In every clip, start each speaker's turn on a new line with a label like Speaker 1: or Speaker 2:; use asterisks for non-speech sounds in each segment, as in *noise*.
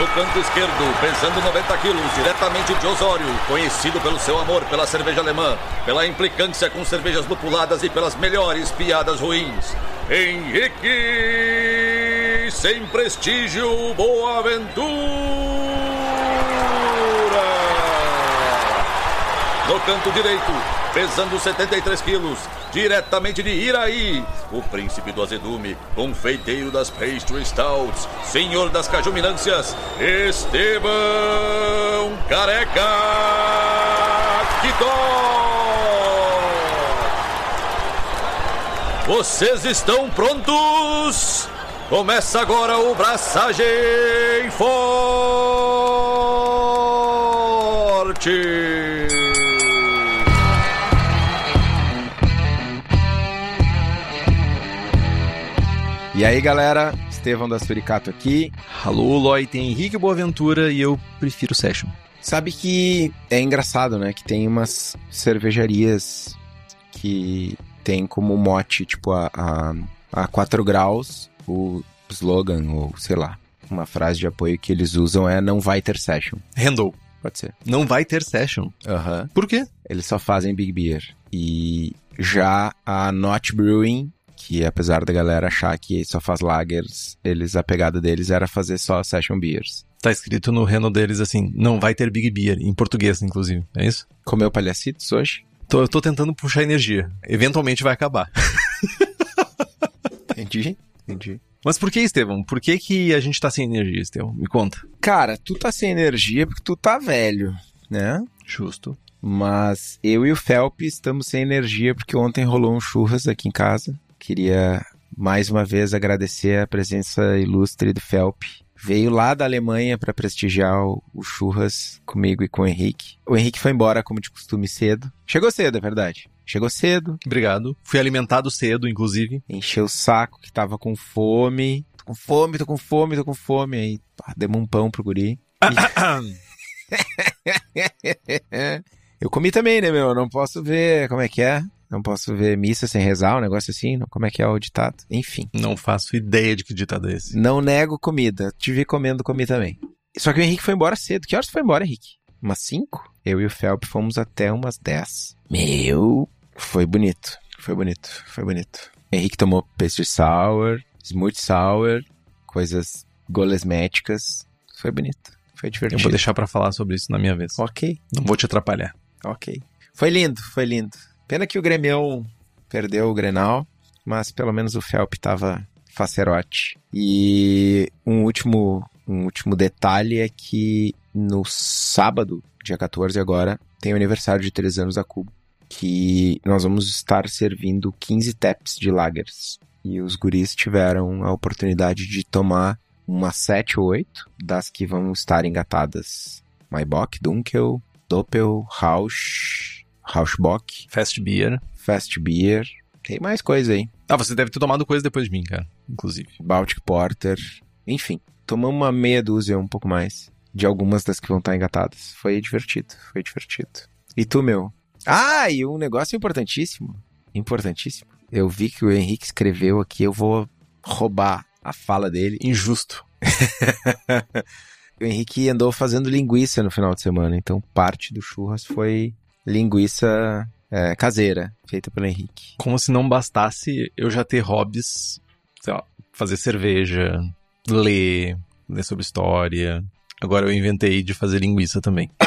Speaker 1: No canto esquerdo, pesando 90 quilos, diretamente de Osório, conhecido pelo seu amor pela cerveja alemã, pela implicância com cervejas lupuladas e pelas melhores piadas ruins. Henrique, sem prestígio, Boaventura. Canto direito, pesando 73 quilos, diretamente de Iraí, o príncipe do azedume, confeiteiro das pastry stouts, senhor das cajuminâncias, Estevão Careca Quitó. Vocês estão prontos? Começa agora o Braçagem Forte!
Speaker 2: E aí, galera, Estevão da Suricato aqui.
Speaker 3: Alô, Loi, tem Henrique Boaventura e eu prefiro Session.
Speaker 2: Sabe que é engraçado, né? Que tem umas cervejarias que tem como mote, tipo, a, a, a 4 graus, o slogan, ou sei lá, uma frase de apoio que eles usam é não vai ter session.
Speaker 3: Handle.
Speaker 2: Pode ser.
Speaker 3: Não vai ter Session.
Speaker 2: Aham.
Speaker 3: Por quê?
Speaker 2: Eles só fazem Big Beer. E já a Not Brewing, que apesar da galera achar que só faz lagers, eles a pegada deles era fazer só Session Beers.
Speaker 3: Tá escrito no handle deles assim, não vai ter Big Beer, em português, inclusive. É isso?
Speaker 2: Comeu palhacitos hoje?
Speaker 3: Tô, eu tô tentando puxar energia. Eventualmente vai acabar. *laughs*
Speaker 2: Entendi, entendi.
Speaker 3: Mas por que, Estevão? Por que, que a gente tá sem energia, Estevão? Me conta.
Speaker 2: Cara, tu tá sem energia porque tu tá velho, né?
Speaker 3: Justo.
Speaker 2: Mas eu e o Felp estamos sem energia porque ontem rolou um churras aqui em casa. Queria mais uma vez agradecer a presença ilustre do Felp. Veio lá da Alemanha para prestigiar o, churras comigo e com o Henrique. O Henrique foi embora, como de costume, cedo. Chegou cedo, é verdade. Chegou cedo,
Speaker 3: Obrigado. Fui alimentado cedo, inclusive.
Speaker 2: encheu o saco que tava com fome. Tô com fome, tô com fome, tô com fome. Aí, pá, demos um pão pro guri. *coughs* *laughs* Eu comi também, né, meu? Eu Não posso ver como é que é. Não posso ver missa sem rezar, um negócio assim. não- Como é que é o ditado? Enfim.
Speaker 3: Não faço ideia de que ditado é esse.
Speaker 2: Não nego comida. Te vi comendo, comi também. Só que o Henrique foi embora cedo. Que horas tu foi embora, Henrique? Umas 5? Eu e o Felp fomos até umas 10. Meu, foi bonito. Foi bonito. Foi bonito. Henrique tomou pastry sour, smooth sour, coisas golesméticas. Foi bonito. Foi
Speaker 3: Eu
Speaker 2: divertido.
Speaker 3: vou deixar pra falar sobre isso na minha vez.
Speaker 2: Ok,
Speaker 3: Não vou te atrapalhar.
Speaker 2: ok. Foi lindo, foi lindo. Pena que o Grêmio perdeu o Grenal, mas pelo menos o Felp tava facerote. E um último, um último detalhe é que no sábado, dia 14 agora, tem o aniversário de 3 anos da Cuba, que nós vamos estar servindo 15 taps de lagers. E os guris tiveram a oportunidade de tomar umas 7 ou 8 das que vão estar engatadas. Maibach, Dunkel, Doppel, Rausch, Rauschbock,
Speaker 3: Fast Beer.
Speaker 2: Fast Beer. Tem mais coisa aí.
Speaker 3: Ah, você deve ter tomado coisa depois de mim, cara. Inclusive.
Speaker 2: Baltic Porter. Enfim, tomamos uma meia dúzia, um pouco mais, de algumas das que vão estar engatadas. Foi divertido, foi divertido. E tu, meu? Ah, e um negócio importantíssimo. Importantíssimo. Eu vi que o Henrique escreveu aqui, eu vou roubar a fala dele.
Speaker 3: Injusto. *laughs*
Speaker 2: O Henrique andou fazendo linguiça no final de semana, então parte do churras foi linguiça é, caseira, feita pelo Henrique.
Speaker 3: Como se não bastasse eu já ter hobbies, sei lá, fazer cerveja, ler, ler sobre história. Agora eu inventei de fazer linguiça também. *coughs*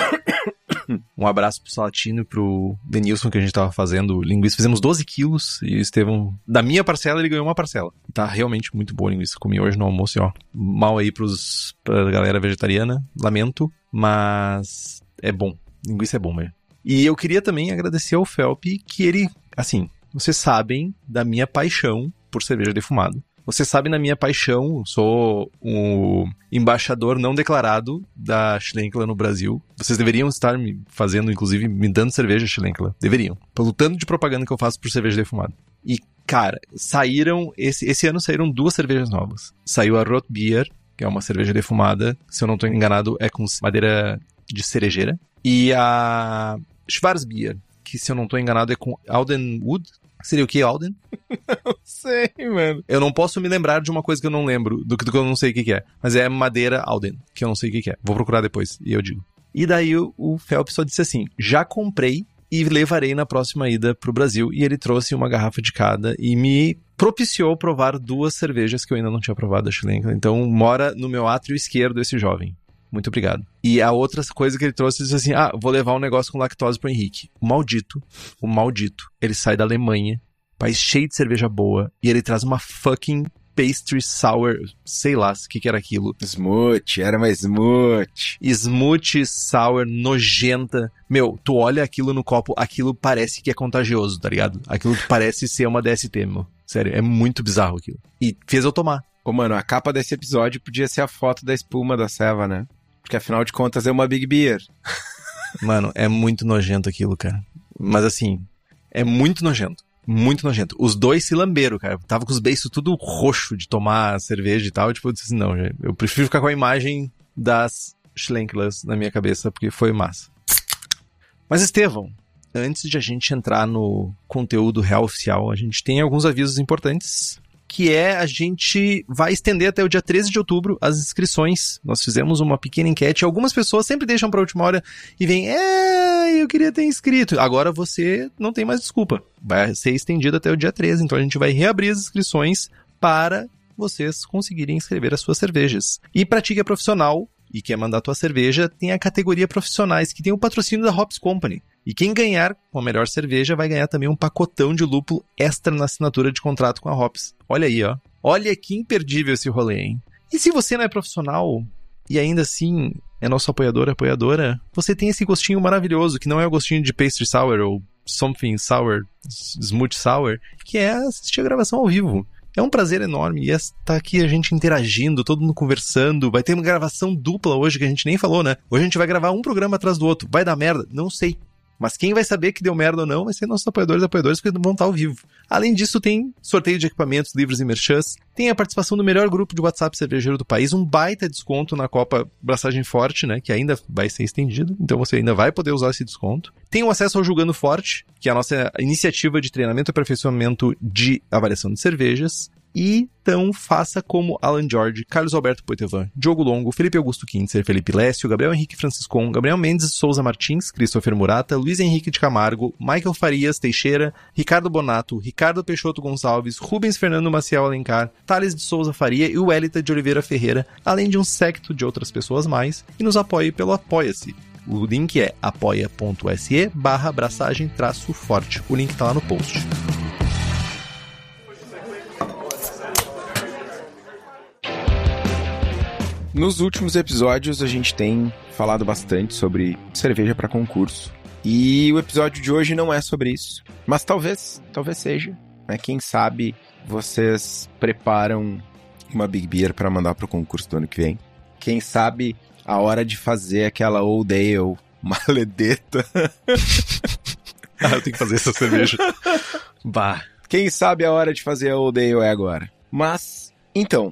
Speaker 3: Um abraço pro Salatino e pro Denilson que a gente tava fazendo linguiça. Fizemos 12 quilos e o Estevão, da minha parcela, ele ganhou uma parcela. Tá realmente muito boa a linguiça. Comi hoje no almoço e ó, mal aí pros, pra galera vegetariana, lamento, mas é bom. Linguiça é bom mesmo. E eu queria também agradecer ao Felp que ele, assim, vocês sabem da minha paixão por cerveja defumada. Vocês sabem da minha paixão, sou o embaixador não declarado da Schlenkla no Brasil. Vocês deveriam estar me fazendo, inclusive, me dando cerveja Schlenkla. Deveriam. Pelo tanto de propaganda que eu faço por cerveja defumada. E, cara, saíram, esse, esse ano saíram duas cervejas novas. Saiu a Rot Beer, que é uma cerveja defumada, se eu não estou enganado, é com madeira de cerejeira. E a Schwarzbier, que se eu não estou enganado é com Aldenwood, Seria o que, Alden? *laughs*
Speaker 2: Não sei, mano.
Speaker 3: Eu não posso me lembrar de uma coisa que eu não lembro, do que, do que eu não sei o que, que é. Mas é madeira Alden, que eu não sei o que, que é. Vou procurar depois e eu digo. E daí o, o Phelps só disse assim: já comprei e levarei na próxima ida pro Brasil. E ele trouxe uma garrafa de cada e me propiciou provar duas cervejas que eu ainda não tinha provado da Schlenker. Então mora no meu átrio esquerdo esse jovem. Muito obrigado. E a outra coisa que ele trouxe disse assim: Ah, vou levar um negócio com lactose pro Henrique. O maldito, o maldito, ele sai da Alemanha, país cheio de cerveja boa, e ele traz uma fucking pastry sour, sei lá o que, que era aquilo.
Speaker 2: Smooth, era uma smooth.
Speaker 3: Smooth sour, nojenta. Meu, tu olha aquilo no copo, aquilo parece que é contagioso, tá ligado? Aquilo parece ser uma DST, meu. Sério, é muito bizarro aquilo. E fez eu tomar.
Speaker 2: Ô, mano, a capa desse episódio podia ser a foto da espuma da ceva, né? Porque afinal de contas é uma Big Beer. *laughs*
Speaker 3: Mano, é muito nojento aquilo, cara. Mas assim, é muito nojento. Muito nojento. Os dois se lamberam, cara. Tava com os beiços tudo roxo de tomar cerveja e tal. Tipo, eu disse assim, não, eu prefiro ficar com a imagem das Schlenklers na minha cabeça, porque foi massa. Mas, Estevão, antes de a gente entrar no conteúdo real oficial, a gente tem alguns avisos importantes que é a gente vai estender até o dia 13 de outubro as inscrições. Nós fizemos uma pequena enquete. Algumas pessoas sempre deixam para última hora e vêm, é, eu queria ter inscrito. Agora você não tem mais desculpa. Vai ser estendido até o dia 13. Então a gente vai reabrir as inscrições para vocês conseguirem inscrever as suas cervejas. E para ti que é profissional e quer mandar tua cerveja, tem a categoria profissionais, que tem o patrocínio da Hops Company. E quem ganhar com a melhor cerveja vai ganhar também um pacotão de lúpulo extra na assinatura de contrato com a Hops. Olha aí, ó. Olha que imperdível esse rolê, hein? E se você não é profissional e ainda assim é nosso apoiador, apoiadora, você tem esse gostinho maravilhoso, que não é o gostinho de pastry sour ou something sour, smooth sour, que é assistir a gravação ao vivo. É um prazer enorme e estar aqui a gente interagindo, todo mundo conversando. Vai ter uma gravação dupla hoje que a gente nem falou, né? Hoje a gente vai gravar um programa atrás do outro. Vai dar merda? Não sei. Mas quem vai saber que deu merda ou não vai ser nossos apoiadores e apoiadores que vão estar ao vivo. Além disso, tem sorteio de equipamentos, livros e merchans. Tem a participação do melhor grupo de WhatsApp cervejeiro do país, um baita desconto na Copa Braçagem Forte, né? Que ainda vai ser estendido, então você ainda vai poder usar esse desconto. Tem o acesso ao Julgando Forte, que é a nossa iniciativa de treinamento e aperfeiçoamento de avaliação de cervejas. Então faça como Alan George, Carlos Alberto Poitevin, Diogo Longo, Felipe Augusto Kintzer, Felipe Lécio, Gabriel Henrique Franciscon, Gabriel Mendes Souza Martins, Christopher Murata, Luiz Henrique de Camargo, Michael Farias Teixeira, Ricardo Bonato, Ricardo Peixoto Gonçalves, Rubens Fernando Maciel Alencar, Thales de Souza Faria e o Elita de Oliveira Ferreira, além de um secto de outras pessoas mais, e nos apoie pelo Apoia-se. O link é apoia.se barra forte. O link tá lá no post.
Speaker 2: Nos últimos episódios a gente tem falado bastante sobre cerveja para concurso. E o episódio de hoje não é sobre isso, mas talvez, talvez seja. Né? Quem sabe vocês preparam uma Big Beer para mandar pro concurso do ano que vem. Quem sabe a hora de fazer aquela Old Ale maledeta. *laughs* *laughs*
Speaker 3: ah, eu tenho que fazer essa cerveja. bah.
Speaker 2: Quem sabe a hora de fazer a Old Ale é agora. Mas, então,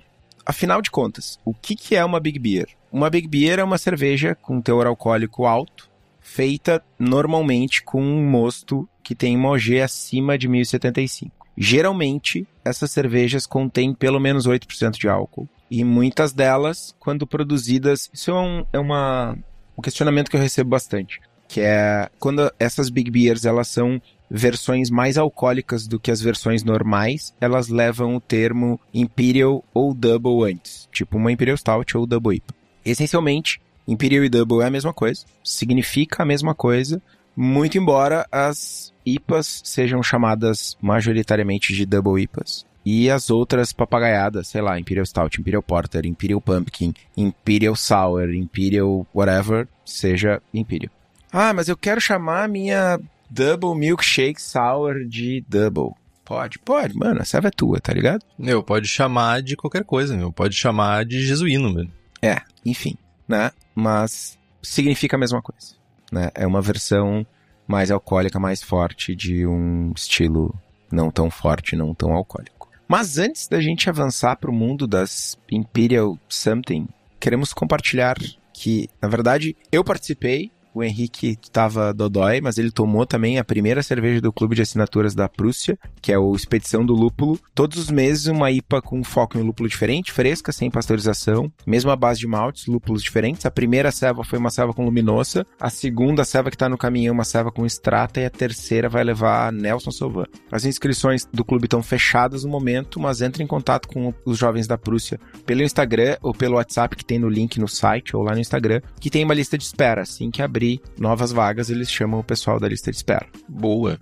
Speaker 2: Afinal de contas, o que, que é uma Big Beer? Uma Big Beer é uma cerveja com teor alcoólico alto, feita normalmente com um mosto que tem uma OG acima de 1075. Geralmente, essas cervejas contêm pelo menos 8% de álcool. E muitas delas, quando produzidas, isso é, um, é uma, um questionamento que eu recebo bastante, que é quando essas Big Beers elas são versões mais alcoólicas do que as versões normais, elas levam o termo Imperial ou Double antes, tipo uma Imperial Stout ou Double IPA. Essencialmente, Imperial e Double é a mesma coisa, significa a mesma coisa, muito embora as IPAs sejam chamadas majoritariamente de Double IPAs. E as outras papagaiadas, sei lá, Imperial Stout, Imperial Porter, Imperial Pumpkin, Imperial Sour, Imperial whatever, seja Imperial. Ah, mas eu quero chamar a minha Double Milkshake Sour de Double. Pode, pode, mano, a serva é tua, tá ligado?
Speaker 3: Meu, pode chamar de qualquer coisa, meu. Pode chamar de jesuíno, velho.
Speaker 2: É, enfim, né? Mas significa a mesma coisa, né? É uma versão mais alcoólica, mais forte de um estilo não tão forte, não tão alcoólico. Mas antes da gente avançar para o mundo das Imperial Something, queremos compartilhar que, na verdade, eu participei o Henrique estava dodói, mas ele tomou também a primeira cerveja do clube de assinaturas da Prússia, que é o Expedição do Lúpulo. Todos os meses uma IPA com foco em lúpulo diferente, fresca, sem pasteurização, mesma base de maltes, lúpulos diferentes. A primeira ceva foi uma ceva com luminosa, a segunda ceva que está no caminho é uma ceva com extrata e a terceira vai levar Nelson Sauvan. As inscrições do clube estão fechadas no momento, mas entre em contato com os jovens da Prússia pelo Instagram ou pelo WhatsApp que tem no link no site ou lá no Instagram, que tem uma lista de espera. Assim que abrir novas vagas, eles chamam o pessoal da lista de espera.
Speaker 3: Boa.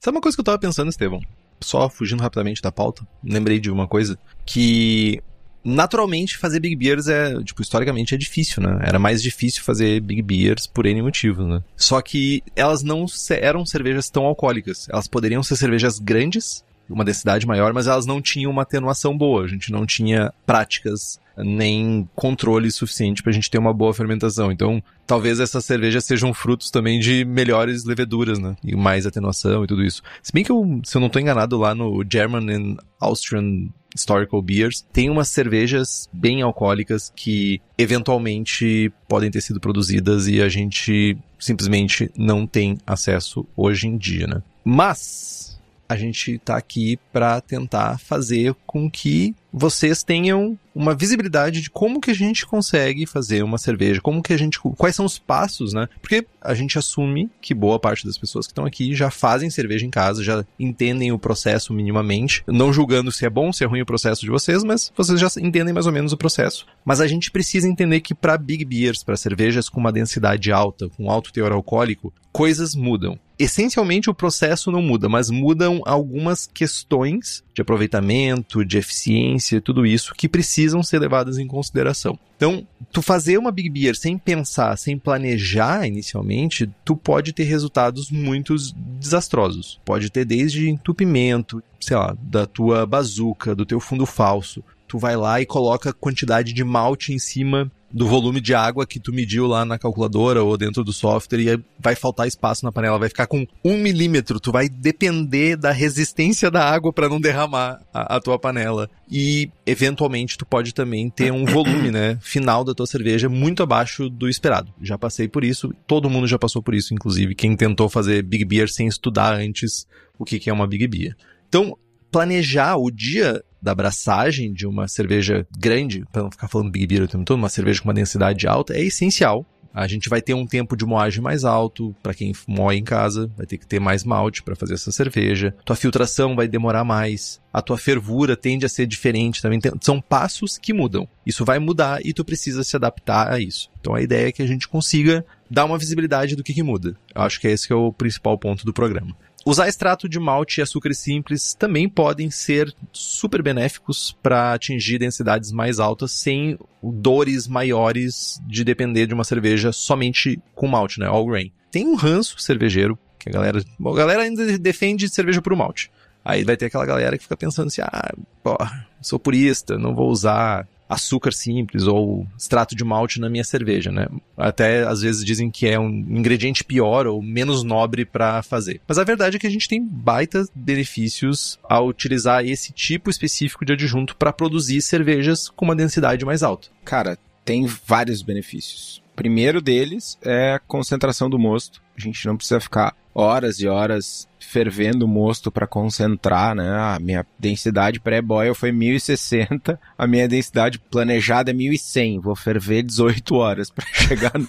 Speaker 3: Sabe uma coisa que eu tava pensando, Estevão? Só fugindo rapidamente da pauta, lembrei de uma coisa que naturalmente fazer big beers é, tipo, historicamente é difícil, né? Era mais difícil fazer big beers por N motivos, né? Só que elas não eram cervejas tão alcoólicas. Elas poderiam ser cervejas grandes, uma densidade maior, mas elas não tinham uma atenuação boa. A gente não tinha práticas nem controle suficiente para a gente ter uma boa fermentação. Então, talvez essas cervejas sejam frutos também de melhores leveduras, né? E mais atenuação e tudo isso. Se bem que eu, se eu não estou enganado, lá no German and Austrian Historical Beers, tem umas cervejas bem alcoólicas que eventualmente podem ter sido produzidas e a gente simplesmente não tem acesso hoje em dia, né? Mas a gente está aqui para tentar fazer com que vocês tenham uma visibilidade de como que a gente consegue fazer uma cerveja, como que a gente, quais são os passos, né? Porque a gente assume que boa parte das pessoas que estão aqui já fazem cerveja em casa, já entendem o processo minimamente, não julgando se é bom, se é ruim o processo de vocês, mas vocês já entendem mais ou menos o processo. Mas a gente precisa entender que para big beers, para cervejas com uma densidade alta, com alto teor alcoólico, coisas mudam essencialmente o processo não muda, mas mudam algumas questões de aproveitamento, de eficiência, tudo isso que precisam ser levadas em consideração. Então, tu fazer uma Big Beer sem pensar, sem planejar inicialmente, tu pode ter resultados muito desastrosos. Pode ter desde entupimento, sei lá, da tua bazuca, do teu fundo falso. Tu vai lá e coloca quantidade de malte em cima do volume de água que tu mediu lá na calculadora ou dentro do software e vai faltar espaço na panela, vai ficar com um milímetro, tu vai depender da resistência da água para não derramar a, a, tua panela. E eventualmente tu pode também ter um volume, né, final da tua cerveja muito abaixo do esperado. Já passei por isso, todo mundo já passou por isso, inclusive quem tentou fazer Big Beer sem estudar antes o que, que é uma Big Beer. Então, planejar o dia da abraçagem de uma cerveja grande, para não ficar falando Big Beer o tempo todo, uma cerveja com uma densidade alta, é essencial. A gente vai ter um tempo de moagem mais alto, para quem moe em casa, vai ter que ter mais malte para fazer essa cerveja. Tua filtração vai demorar mais, a tua fervura tende a ser diferente também. São passos que mudam. Isso vai mudar e tu precisa se adaptar a isso. Então a ideia é que a gente consiga dar uma visibilidade do que, que muda. Eu acho que esse que é o principal ponto do programa. Usar extrato de malte e açúcares simples também podem ser super benéficos para atingir densidades mais altas sem dores maiores de depender de uma cerveja somente com malte, né? All grain. Tem um ranço cervejeiro que a galera, a galera ainda defende cerveja por malte. Aí vai ter aquela galera que fica pensando assim: "Ah, pô, sou purista, não vou usar açúcar simples ou extrato de malte na minha cerveja, né? Até às vezes dizem que é um ingrediente pior ou menos nobre para fazer. Mas a verdade é que a gente tem baitas benefícios ao utilizar esse tipo específico de adjunto para produzir cervejas com uma densidade mais alta.
Speaker 2: Cara, tem vários benefícios. primeiro deles é a concentração do mosto. A gente não precisa ficar horas e horas fervendo o mosto para concentrar, né? A minha densidade pré-boil foi 1060, a minha densidade planejada é 1100. Vou ferver 18 horas para *laughs* chegar no...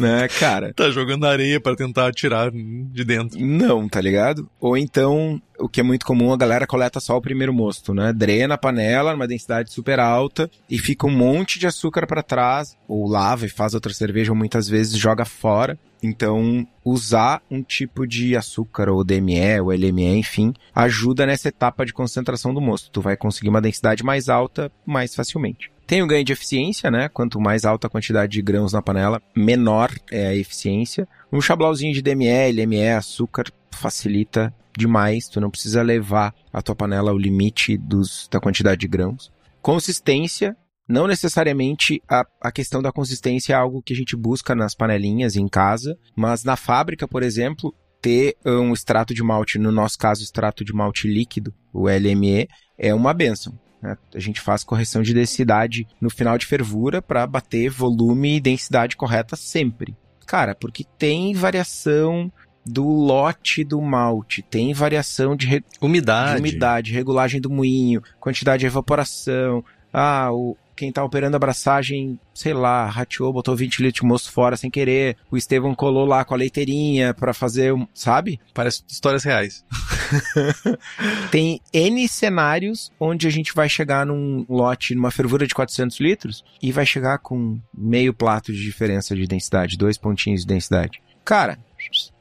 Speaker 2: né, cara?
Speaker 3: Tá jogando areia para tentar tirar de dentro.
Speaker 2: Não, tá ligado? Ou então, o que é muito comum, a galera coleta só o primeiro mosto, né? Drena a panela numa densidade super alta e fica um monte de açúcar para trás, ou lava e faz outra cerveja, ou muitas vezes joga fora. Então, usar um tipo de açúcar, ou DME, ou LME, enfim, ajuda nessa etapa de concentração do mosto. Tu vai conseguir uma densidade mais alta mais facilmente. Tem o ganho de eficiência, né? Quanto mais alta a quantidade de grãos na panela, menor é a eficiência. Um chablauzinho de DME, LME, açúcar facilita demais. Tu não precisa levar a tua panela ao limite dos, da quantidade de grãos. Consistência, não necessariamente a, a questão da consistência é algo que a gente busca nas panelinhas em casa, mas na fábrica, por exemplo, ter um extrato de malte, no nosso caso, extrato de malte líquido, o LME, é uma benção Né? A gente faz correção de densidade no final de fervura para bater volume e densidade correta sempre. Cara, porque tem variação do lote do malte, tem variação de, re...
Speaker 3: Umidade.
Speaker 2: de umidade, regulagem do moinho, quantidade de evaporação. Ah, o, quem tá operando a abraçagem, sei lá, rateou, botou 20 litros de moço fora sem querer. O Estevão colou lá com a leiteirinha para fazer, um, sabe?
Speaker 3: Parece histórias reais. *laughs*
Speaker 2: Tem N cenários onde a gente vai chegar num lote, numa fervura de 400 litros e vai chegar com meio plato de diferença de densidade, dois pontinhos de densidade. Cara,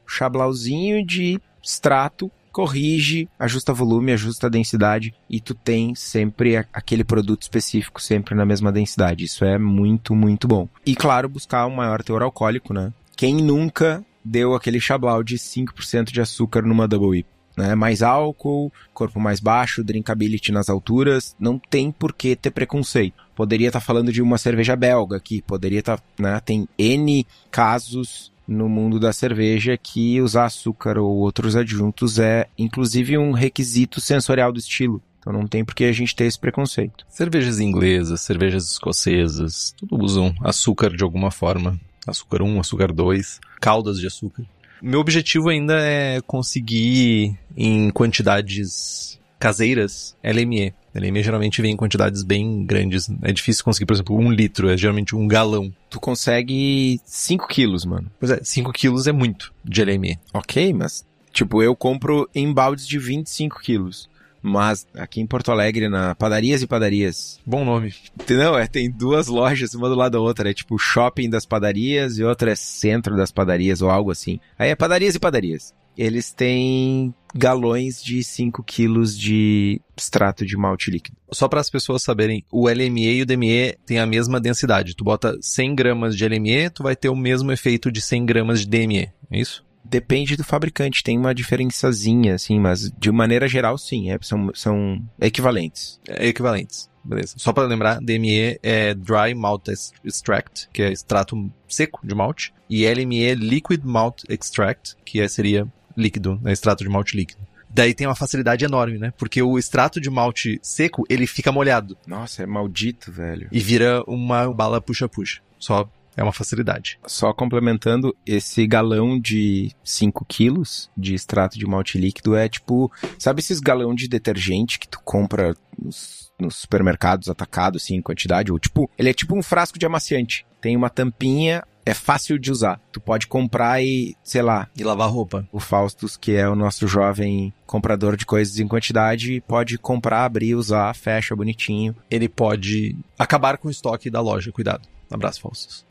Speaker 2: chablauzinho de extrato corrige, ajusta volume, ajusta densidade e tu tem sempre aquele produto específico sempre na mesma densidade. Isso é muito, muito bom. E claro, buscar um maior teor alcoólico, né? Quem nunca deu aquele chablau de 5% de açúcar numa Double IPA? Né? Mais álcool, corpo mais baixo, drinkability nas alturas, não tem por que ter preconceito. Poderia estar tá falando de uma cerveja belga aqui, poderia estar, tá, né? Tem N casos no mundo da cerveja que usar açúcar ou outros adjuntos é, inclusive, um requisito sensorial do estilo. Então não tem por que a gente ter esse preconceito.
Speaker 3: Cervejas inglesas, cervejas escocesas, tudo usam açúcar de alguma forma. Açúcar 1, açúcar 2, caldas de açúcar. Meu objetivo ainda é conseguir em quantidades caseiras LME. LME geralmente vem em quantidades bem grandes. É difícil conseguir, por exemplo, um litro, é geralmente um galão.
Speaker 2: Tu consegue 5 quilos, mano.
Speaker 3: Pois é, 5 quilos é muito de LME.
Speaker 2: Ok, mas, tipo, eu compro em baldes de 25 quilos. Mas aqui em Porto Alegre, na Padarias e Padarias.
Speaker 3: Bom nome.
Speaker 2: Não, é, tem duas lojas, uma do lado da outra. É tipo shopping das padarias e outra é centro das padarias ou algo assim. Aí é Padarias e Padarias eles têm galões de 5 quilos de extrato de malte líquido.
Speaker 3: Só para as pessoas saberem, o LME e o DME têm a mesma densidade. Tu bota 100 gramas de LME, tu vai ter o mesmo efeito de 100 gramas de DME, é isso?
Speaker 2: Depende do fabricante, tem uma diferençazinha, assim, mas de maneira geral, sim, é, são, são equivalentes.
Speaker 3: É, equivalentes. Beleza. Só para lembrar, DME é Dry Malt Extract, que é extrato seco de malte, e LME Liquid Malt Extract, que é, seria líquido, né, extrato de malte líquido. Daí tem uma facilidade enorme, né? Porque o extrato de malte seco, ele fica molhado.
Speaker 2: Nossa, é maldito, velho.
Speaker 3: E vira uma bala puxa-puxa. Só é uma facilidade.
Speaker 2: Só complementando, esse galão de 5 quilos de extrato de malte líquido é tipo, sabe esses galão de detergente que tu compra nos, nos supermercados atacados, assim, em quantidade? Ou tipo, ele é tipo um frasco de amaciante. Tem uma tampinha, é fácil de usar. Tu pode comprar e, sei lá.
Speaker 3: E lavar roupa.
Speaker 2: O Faustus, que é o nosso jovem comprador de coisas em quantidade, pode comprar, abrir, usar, fecha bonitinho.
Speaker 3: Ele pode acabar com o estoque da loja. Cuidado. Um abraço, Faustus.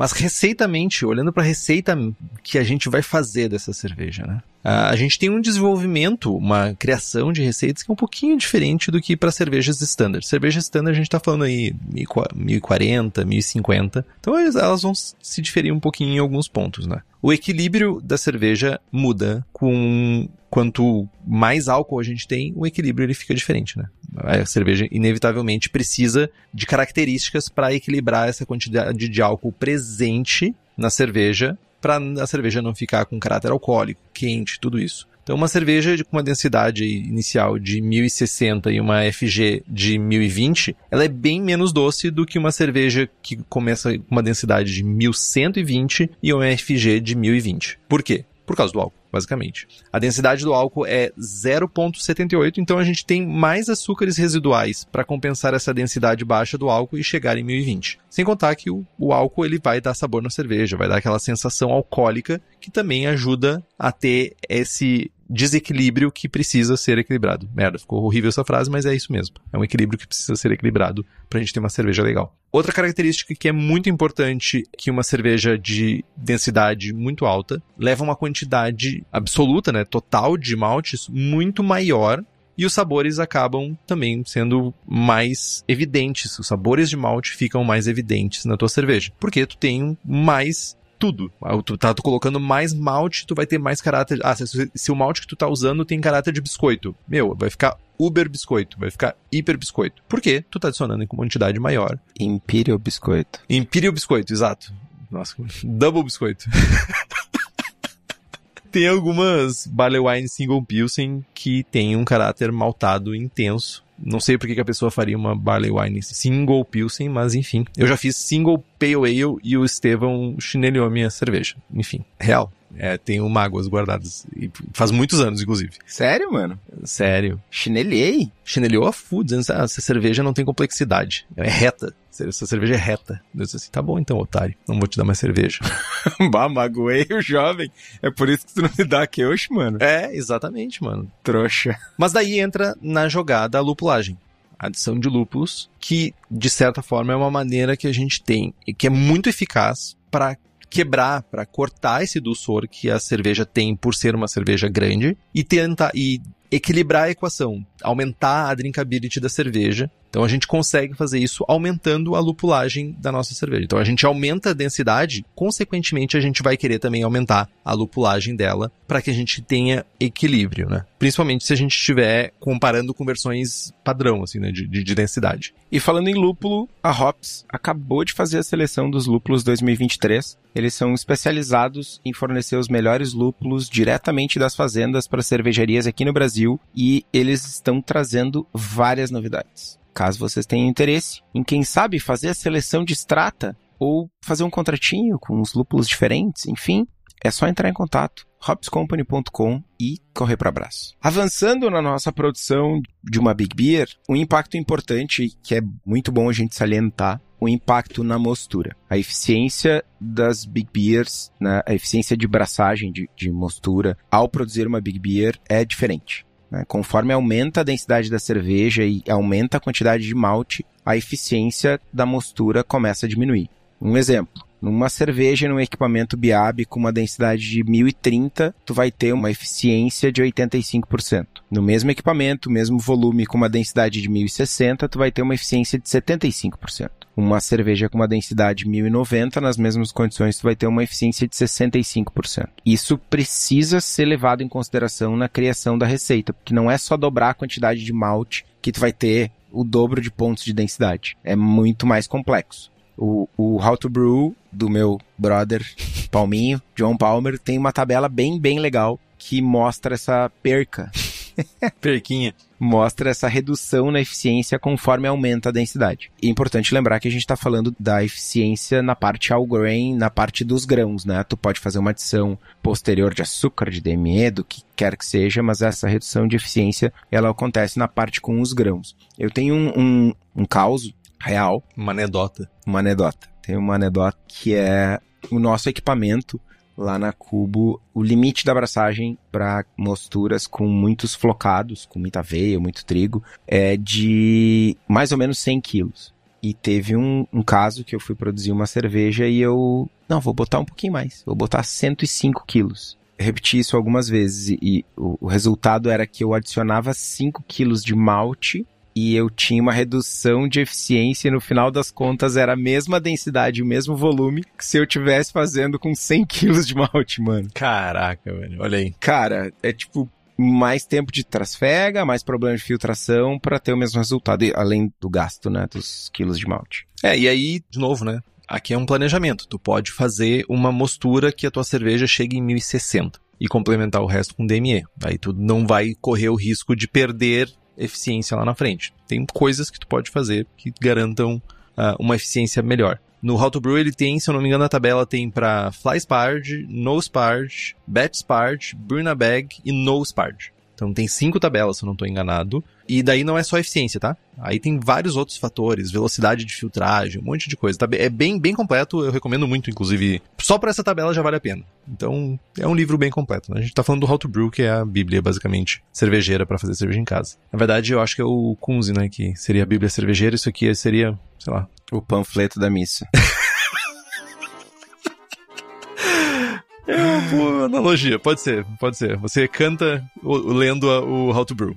Speaker 3: Mas receitamente, olhando para a receita que a gente vai fazer dessa cerveja, né? a gente tem um desenvolvimento, uma criação de receitas que é um pouquinho diferente do que para cervejas standard. Cerveja standard a gente está falando aí 1040, 1050. Então elas vão se diferir um pouquinho em alguns pontos, né? O equilíbrio da cerveja muda com quanto mais álcool a gente tem, o equilíbrio ele fica diferente, né? A cerveja inevitavelmente precisa de características para equilibrar essa quantidade de álcool presente na cerveja, para a cerveja não ficar com caráter alcoólico, quente, tudo isso. Então, uma cerveja com uma densidade inicial de 1060 e uma FG de 1020, ela é bem menos doce do que uma cerveja que começa com uma densidade de 1120 e uma FG de 1020. Por quê? Por causa do álcool basicamente. A densidade do álcool é 0,78, então a gente tem mais açúcares residuais para compensar essa densidade baixa do álcool e chegar em 1020. Sem contar que o, o, álcool ele vai dar sabor na cerveja, vai dar aquela sensação alcoólica que também ajuda a ter esse desequilíbrio que precisa ser equilibrado. Merda, ficou horrível essa frase, mas é isso mesmo. É um equilíbrio que precisa ser equilibrado para a gente ter uma cerveja legal. Outra característica que é muito importante que uma cerveja de densidade muito alta leva uma quantidade absoluta, né, total de maltes muito maior e os sabores acabam também sendo mais evidentes. Os sabores de malte ficam mais evidentes na tua cerveja, porque tu tem mais tudo. Ah, tu tá tu colocando mais malte, tu vai ter mais caráter. Ah, se, se, o malte que tu tá usando tem caráter de biscoito, meu, vai ficar uber biscoito, vai ficar hiper biscoito. Por quê? Tu tá adicionando em quantidade maior.
Speaker 2: Imperial biscoito.
Speaker 3: Imperial biscoito, exato. Nossa, double biscoito. *laughs* tem algumas Barley Wine Single Pilsen que tem um caráter maltado intenso Não sei por que a pessoa faria uma Barley Wine single Pilsen, mas enfim. Eu já fiz single Pale Ale e o Estevão chinelhou minha cerveja. Enfim, real. É, tenho mágoas guardadas. E faz muitos anos, inclusive.
Speaker 2: Sério, mano?
Speaker 3: Sério.
Speaker 2: Chinelhei?
Speaker 3: Chinelhou a food, dizendo assim, ah, essa cerveja não tem complexidade. É reta. Essa cerveja é reta. Eu disse assim, tá bom então, otário. Não vou te dar mais cerveja. *laughs*
Speaker 2: bah, magoei o jovem. É por isso que tu não me dá queixo, mano.
Speaker 3: é, exatamente, mano.
Speaker 2: Trouxa.
Speaker 3: Mas daí entra na jogada a lupulagem. A adição de lúpulos, que de certa forma é uma maneira que a gente tem e que é muito eficaz para quebrar, para cortar esse dulçor que a cerveja tem por ser uma cerveja grande e tentar e equilibrar a equação, aumentar a drinkability da cerveja. Então a gente consegue fazer isso aumentando a lupulagem da nossa cerveja. Então a gente aumenta a densidade, consequentemente a gente vai querer também aumentar a lupulagem dela para que a gente tenha equilíbrio, né? Principalmente se a gente estiver comparando com versões padrão, assim, né, de, de, de densidade.
Speaker 2: E falando em lúpulo, a Hops acabou de fazer a seleção dos lúpulos 2023. Eles são especializados em fornecer os melhores lúpulos diretamente das fazendas para cervejarias aqui no Brasil e eles estão trazendo várias novidades. Caso vocês tenham interesse em, quem sabe, fazer a seleção de extrata ou fazer um contratinho com os lúpulos diferentes, enfim, é só entrar em contato hopscompany.com e correr para abraço. Avançando na nossa produção de uma Big Beer, um impacto importante que é muito bom a gente salientar, o impacto na mostura. A eficiência das Big Beers, né, a eficiência de braçagem de, de mostura ao produzir uma Big Beer é diferente. Né? Conforme aumenta a densidade da cerveja e aumenta a quantidade de malte, a eficiência da mostura começa a diminuir. Um exemplo. Numa cerveja, num equipamento Biab com uma densidade de 1030, tu vai ter uma eficiência de 85%. No mesmo equipamento, mesmo volume com uma densidade de 1060, tu vai ter uma eficiência de 75%. Uma cerveja com uma densidade 1090, nas mesmas condições, tu vai ter uma eficiência de 65%. Isso precisa ser levado em consideração na criação da receita, porque não é só dobrar a quantidade de malte que tu vai ter o dobro de pontos de densidade. É muito mais complexo. O, o How to Brew do meu brother Palminho, John Palmer, tem uma tabela bem, bem legal que mostra essa perca. *laughs*
Speaker 3: Perquinha.
Speaker 2: Mostra essa redução na eficiência conforme aumenta a densidade. E é importante lembrar que a gente está falando da eficiência na parte all grain, na parte dos grãos, né? Tu pode fazer uma adição posterior de açúcar, de DME, do que quer que seja, mas essa redução de eficiência ela acontece na parte com os grãos. Eu tenho um, um, um caos real.
Speaker 3: Uma anedota.
Speaker 2: Uma anedota. Tem uma anedota que é o nosso equipamento lá na Cubo, o limite da abraçagem para mosturas com muitos flocados, com muita aveia, muito trigo, é de mais ou menos 100 quilos. E teve um, um caso que eu fui produzir uma cerveja e eu. Não, vou botar um pouquinho mais. Vou botar 105 quilos. Repeti isso algumas vezes e, e o, o resultado era que eu adicionava 5 quilos de malte e eu tinha uma redução de eficiência e no final das contas era a mesma densidade, o mesmo volume que se eu tivesse fazendo com 100 *laughs* quilos de malte, mano.
Speaker 3: Caraca, velho. Olha aí.
Speaker 2: Cara, é tipo mais tempo de trasfega, mais problema de filtração para ter o mesmo resultado, além do gasto, né, dos quilos de malte.
Speaker 3: É, e aí, de novo, né? Aqui é um planejamento. Tu pode fazer uma mostura que a tua cerveja chegue em 1060 e complementar o resto com DME. Aí tu não vai correr o risco de perder eficiência lá na frente. Tem coisas que tu pode fazer que garantam uh, uma eficiência melhor. No How to Brew ele tem, se eu não me engano, a tabela tem para Fly Sparge, No Sparge, Batch Sparge, Burn Bag e No Sparge. Então tem cinco tabelas, se eu não estou enganado. E daí não é só eficiência, tá? Aí tem vários outros fatores, velocidade de filtragem, um monte de coisa. Tá? É bem, bem completo, eu recomendo muito, inclusive. Só por essa tabela já vale a pena. Então, é um livro bem completo. Né? A gente tá falando do How to Brew, que é a bíblia, basicamente, cervejeira para fazer cerveja em casa. Na verdade, eu acho que é o Kunze, né, que seria a bíblia cervejeira. Isso aqui seria, sei lá...
Speaker 2: O panfleto da missa. *laughs*
Speaker 3: É boa analogia, pode ser, pode ser. Você canta lendo o How to Brew.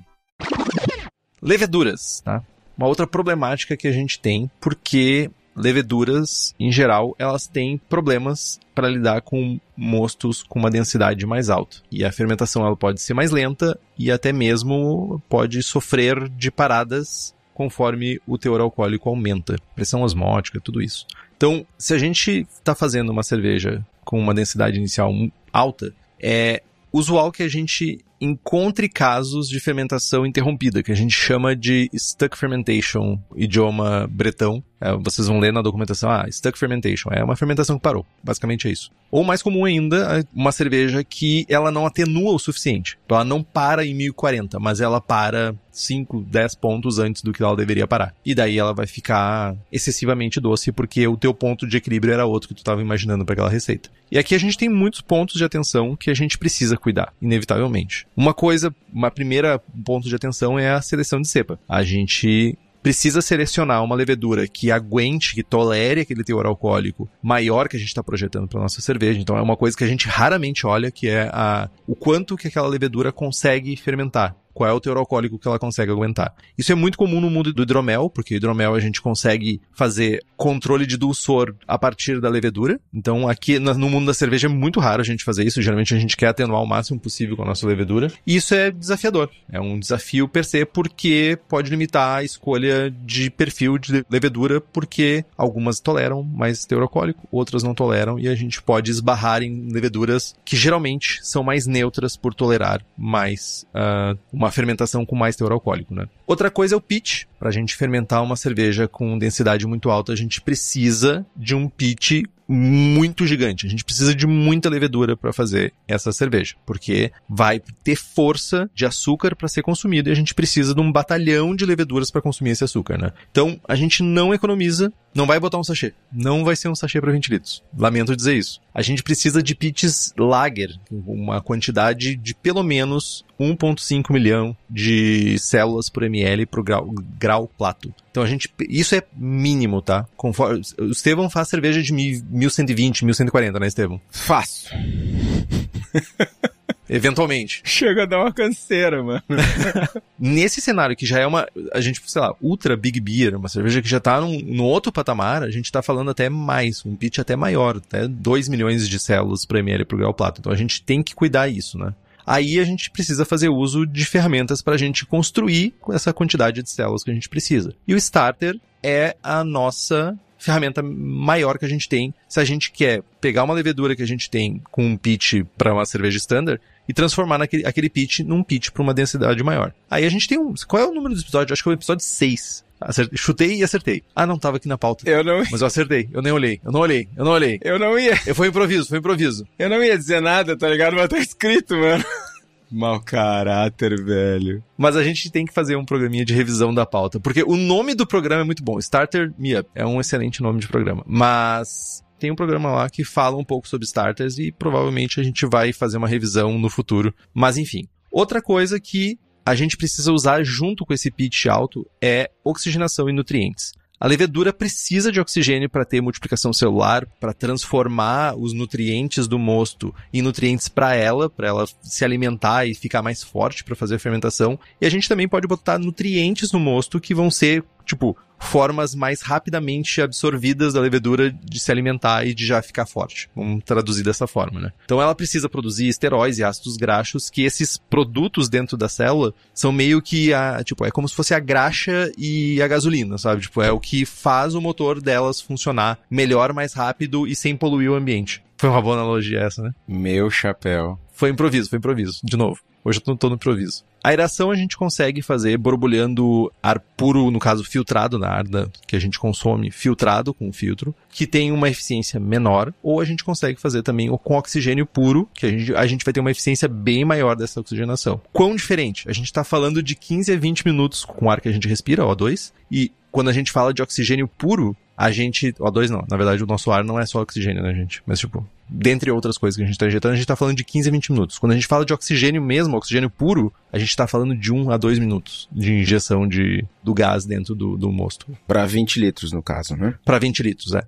Speaker 3: Leveduras, tá? Uma outra problemática que a gente tem, porque leveduras, em geral, elas têm problemas para lidar com mostos com uma densidade mais alta. E a fermentação ela pode ser mais lenta e até mesmo pode sofrer de paradas conforme o teor alcoólico aumenta, pressão osmótica, tudo isso. Então, se a gente está fazendo uma cerveja com uma densidade inicial alta, é usual que a gente encontre casos de fermentação interrompida, que a gente chama de stuck fermentation, idioma bretão. É, vocês vão ler na documentação, ah, stuck fermentation, é uma fermentação que parou. Basicamente é isso. Ou mais comum ainda, uma cerveja que ela não atenua o suficiente. Ela não para em 1040, mas ela para 5, 10 pontos antes do que ela deveria parar. E daí ela vai ficar excessivamente doce porque o teu ponto de equilíbrio era outro que tu estava imaginando para aquela receita. E aqui a gente tem muitos pontos de atenção que a gente precisa cuidar, inevitavelmente. Uma coisa, uma primeira ponto de atenção é a seleção de cepa. A gente precisa selecionar uma levedura que aguente, que tolere aquele teor alcoólico maior que a gente está projetando para nossa cerveja. Então é uma coisa que a gente raramente olha, que é a, o quanto que aquela levedura consegue fermentar qual é o teor alcoólico que ela consegue aguentar. Isso é muito comum no mundo do hidromel, porque hidromel a gente consegue fazer controle de dulçor a partir da levedura. Então aqui no mundo da cerveja é muito raro a gente fazer isso, geralmente a gente quer atenuar o máximo possível com a nossa levedura. E isso é desafiador. É um desafio per se porque pode limitar a escolha de perfil de levedura porque algumas toleram mais teor alcoólico, outras não toleram e a gente pode esbarrar em leveduras que geralmente são mais neutras por tolerar mais uh, uma fermentação com mais teor alcoólico, né? Outra coisa é o pitch. Para a gente fermentar uma cerveja com densidade muito alta, a gente precisa de um pitch muito gigante. A gente precisa de muita levedura para fazer essa cerveja, porque vai ter força de açúcar para ser consumido e a gente precisa de um batalhão de leveduras para consumir esse açúcar, né? Então, a gente não economiza, não vai botar um sachê. Não vai ser um sachê para 20 litros. Lamento dizer isso. A gente precisa de pitches lager, uma quantidade de pelo menos 1.5 milhão de células por ml pro grau, grau plato. Então a gente, isso é mínimo, tá? Conforme, o Estevão faz cerveja de 1120, 1140, né, Estevão?
Speaker 2: Faço. *laughs*
Speaker 3: Eventualmente.
Speaker 2: Chega a dar uma canseira, mano. *laughs*
Speaker 3: Nesse cenário que já é uma, a gente, sei lá, ultra big beer, uma cerveja que já tá num, num outro patamar, a gente tá falando até mais, um pitch até maior, até 2 milhões de células por ml pro grau plato. Então a gente tem que cuidar isso, né? Aí a gente precisa fazer uso de ferramentas para a gente construir essa quantidade de células que a gente precisa. E o starter é a nossa ferramenta maior que a gente tem se a gente quer pegar uma levedura que a gente tem com um pitch para uma cerveja standard e transformar naquele, aquele pitch num pitch para uma densidade maior. Aí a gente tem um. Qual é o número do episódio? Acho que é o episódio 6. Acertei, chutei e acertei. Ah, não, tava aqui na pauta.
Speaker 2: Eu não.
Speaker 3: Mas eu acertei. Eu nem olhei. Eu não olhei. Eu não olhei.
Speaker 2: Eu não ia.
Speaker 3: Eu foi improviso, foi improviso.
Speaker 2: Eu não ia dizer nada, tá ligado? Mas tá escrito, mano. *laughs* Mau caráter, velho.
Speaker 3: Mas a gente tem que fazer um programinha de revisão da pauta. Porque o nome do programa é muito bom. Starter Me Up. É um excelente nome de programa. Mas tem um programa lá que fala um pouco sobre starters e provavelmente a gente vai fazer uma revisão no futuro. Mas enfim. Outra coisa que a gente precisa usar junto com esse pitch alto é oxigenação e nutrientes. A levedura precisa de oxigênio para ter multiplicação celular, para transformar os nutrientes do mosto em nutrientes para ela, para ela se alimentar e ficar mais forte para fazer a fermentação. E a gente também pode botar nutrientes no mosto que vão ser tipo, formas mais rapidamente absorvidas da levedura de se alimentar e de já ficar forte. Vamos traduzir dessa forma, né? Então ela precisa produzir esteróis e ácidos graxos, que esses produtos dentro da célula são meio que a, tipo, é como se fosse a graxa e a gasolina, sabe? Tipo, é o que faz o motor delas funcionar melhor, mais rápido e sem poluir o ambiente. Foi uma boa analogia essa, né?
Speaker 2: Meu chapéu.
Speaker 3: Foi improviso, foi improviso. De novo. Hoje eu tô no improviso. A aeração a gente consegue fazer borbulhando ar puro, no caso filtrado na ar que a gente consome, filtrado com filtro, que tem uma eficiência menor, ou a gente consegue fazer também com oxigênio puro, que a gente, a gente vai ter uma eficiência bem maior dessa oxigenação. Quão diferente? A gente está falando de 15 a 20 minutos com o ar que a gente respira, O2, e quando a gente fala de oxigênio puro, a gente. O2 não, na verdade o nosso ar não é só oxigênio, né, gente? Mas, tipo, dentre outras coisas que a gente está injetando, a gente está falando de 15 a 20 minutos. Quando a gente fala de oxigênio mesmo, oxigênio puro, a gente está falando de 1 a 2 minutos de injeção de, do gás dentro do, do mosto.
Speaker 2: Para 20 litros, no caso, né?
Speaker 3: Para 20 litros, é.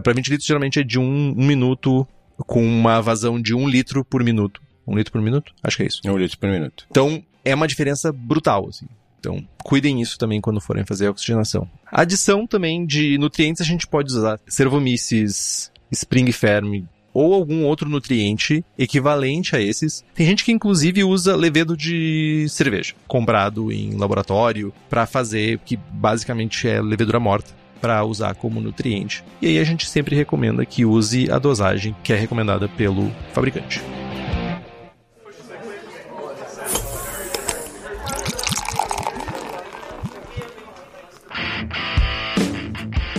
Speaker 3: Para 20 litros, geralmente é de 1 um, um minuto com uma vazão de 1 um litro por minuto. 1 um litro por minuto? Acho que é isso.
Speaker 2: 1 um litro por minuto.
Speaker 3: Então, é uma diferença brutal, assim. Então, cuidem isso também quando forem fazer a oxigenação. Adição também de nutrientes a gente pode usar cervomices, spring ferm, ou algum outro nutriente equivalente a esses. Tem gente que inclusive usa levedo de cerveja, comprado em laboratório para fazer que basicamente é levedura morta para usar como nutriente. E aí a gente sempre recomenda que use a dosagem que é recomendada pelo fabricante.